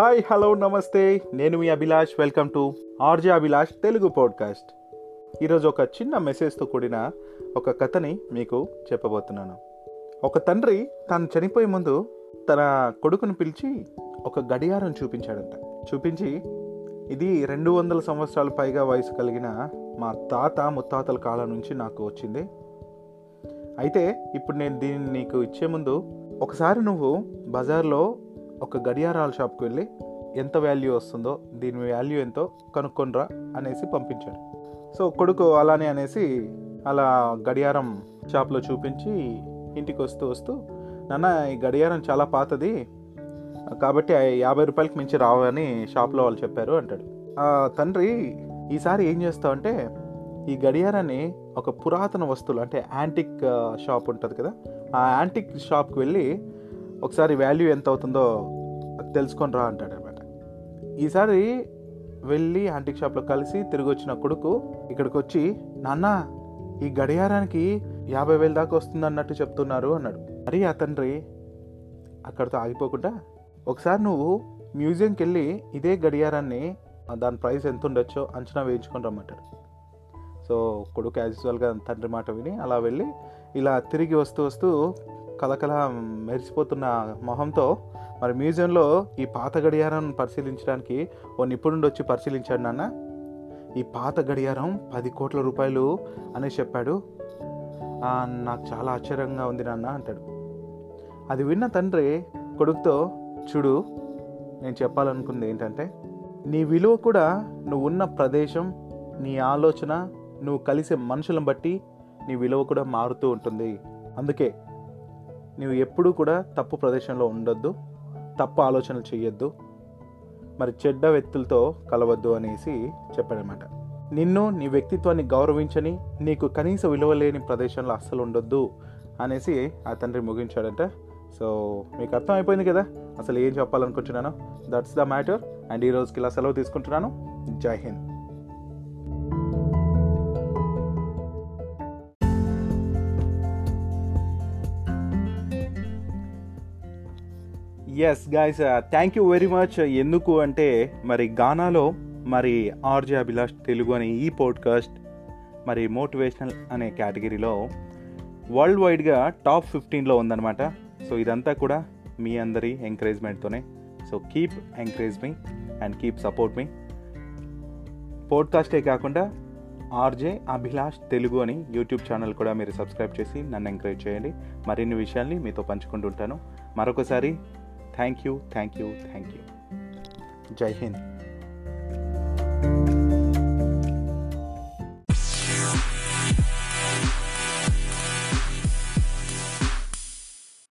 Hi hello నమస్తే. నేను మీ Abhilash. Welcome to RJ Abhilash Telugu podcast ఈరోజు ఒక చిన్న మెసేజ్తో కూడిన ఒక కథని మీకు చెప్పబోతున్నాను. ఒక తండ్రి తాను చనిపోయే ముందు తన కొడుకుని పిలిచి ఒక గడియారం చూపించాడంట. చూపించి ఇది రెండు వందల సంవత్సరాల పైగా వయసు కలిగిన మా తాత ముత్తాతల కాలం నుంచి నాకు వచ్చింది. అయితే ఇప్పుడు నేను దీన్ని నీకు ఇచ్చే ముందు ఒకసారి నువ్వు బజార్లో ఒక గడియారాల షాప్కి వెళ్ళి ఎంత వాల్యూ వస్తుందో దీని వాల్యూ ఎంతో కనుక్కొనిరా అనేసి పంపించాడు. సో కొడుకు అలానే అనేసి అలా గడియారం షాప్లో చూపించి ఇంటికి వస్తూ వస్తూ నాన్న ఈ గడియారం చాలా పాతది కాబట్టి యాభై రూపాయలకి మించి రావని షాప్లో వాళ్ళు చెప్పారు అంటాడు. తండ్రి ఈసారి ఏం చేస్తావు అంటే ఈ గడియారాన్ని ఒక పురాతన వస్తువులు అంటే యాంటిక్ షాప్ ఉంటుంది కదా ఆ యాంటిక్ షాప్కి వెళ్ళి ఒకసారి వాల్యూ ఎంత అవుతుందో తెలుసుకొని రా అంటాడు అనమాట ఈసారి వెళ్ళి యాంటిక్ షాప్లో కలిసి తిరిగి వచ్చిన కొడుకు ఇక్కడికి వచ్చి నాన్న ఈ గడియారానికి యాభై వేల దాకా వస్తుంది అన్నట్టు చెప్తున్నారు అన్నాడు. మరి ఆ తండ్రి అక్కడితో ఆగిపోకుండా ఒకసారి నువ్వు మ్యూజియంకి వెళ్ళి ఇదే గడియారాన్ని దాని ప్రైస్ ఎంత ఉండొచ్చో అంచనా వేయించుకొని రమ్మంటాడు. సో కొడుకు యాజ్ యూజువల్గా తండ్రి మాట విని అలా వెళ్ళి ఇలా తిరిగి వస్తూ వస్తూ కలకల మెరిసిపోతున్న మొహంతో మరి మ్యూజియంలో ఈ పాత గడియారం పరిశీలించడానికి ఓ నిపుణుడు వచ్చి పరిశీలించాడు నాన్న. ఈ పాత గడియారం పది కోట్ల రూపాయలు అని చెప్పాడు. నాకు చాలా ఆశ్చర్యంగా ఉంది నాన్న అంటాడు. అది విన్న తండ్రి కొడుకుతో చూడు నేను చెప్పాలనుకుంది ఏంటంటే నీ విలువ కూడా నువ్వు ఉన్న ప్రదేశం నీ ఆలోచన నువ్వు కలిసే మనుషులను బట్టి నీ విలువ కూడా మారుతూ ఉంటుంది. అందుకే నువ్వు ఎప్పుడూ కూడా తప్పు ప్రదేశంలో ఉండొద్దు తప్పు ఆలోచనలు చేయొద్దు మరి చెడ్డ వ్యక్తులతో కలవద్దు అనేసి చెప్పాడనమాట నిన్ను నీ వ్యక్తిత్వాన్ని గౌరవించని నీకు కనీస విలువ లేని ప్రదేశంలో అస్సలు ఉండొద్దు అనేసి ఆ తండ్రి ముగించాడంట. సో మీకు అర్థం అయిపోయింది కదా? అసలు ఏం చెప్పాలనుకుంటున్నాను? దట్స్ ద మ్యాటర్ అండ్ ఈ రోజుకి ఇలా సెలవు తీసుకుంటున్నాను. Jai Hind. Yes guys thank you very much ఎందుకు అంటే మరి గానాలో మరి ఆర్జే అభిలాష్ తెలుగు అనే ఈ పాడ్కాస్ట్ మరి మోటివేషనల్ అనే కేటగిరీలో వరల్డ్ వైడ్గా టాప్ ఫిఫ్టీన్లో ఉందన్నమాట. సో ఇదంతా కూడా మీ అందరి ఎంకరేజ్మెంట్తోనే so keep encourage me and keep support me పోడ్కాస్టే కాకుండా ఆర్జే అభిలాష్ తెలుగు అని యూట్యూబ్ ఛానల్ కూడా మీరు సబ్స్క్రైబ్ చేసి నన్ను ఎంకరేజ్ చేయండి. మరిన్ని విషయాల్ని మీతో పంచుకుంటుంటాను మరొకసారి thank you thank you thank you. Jai hind.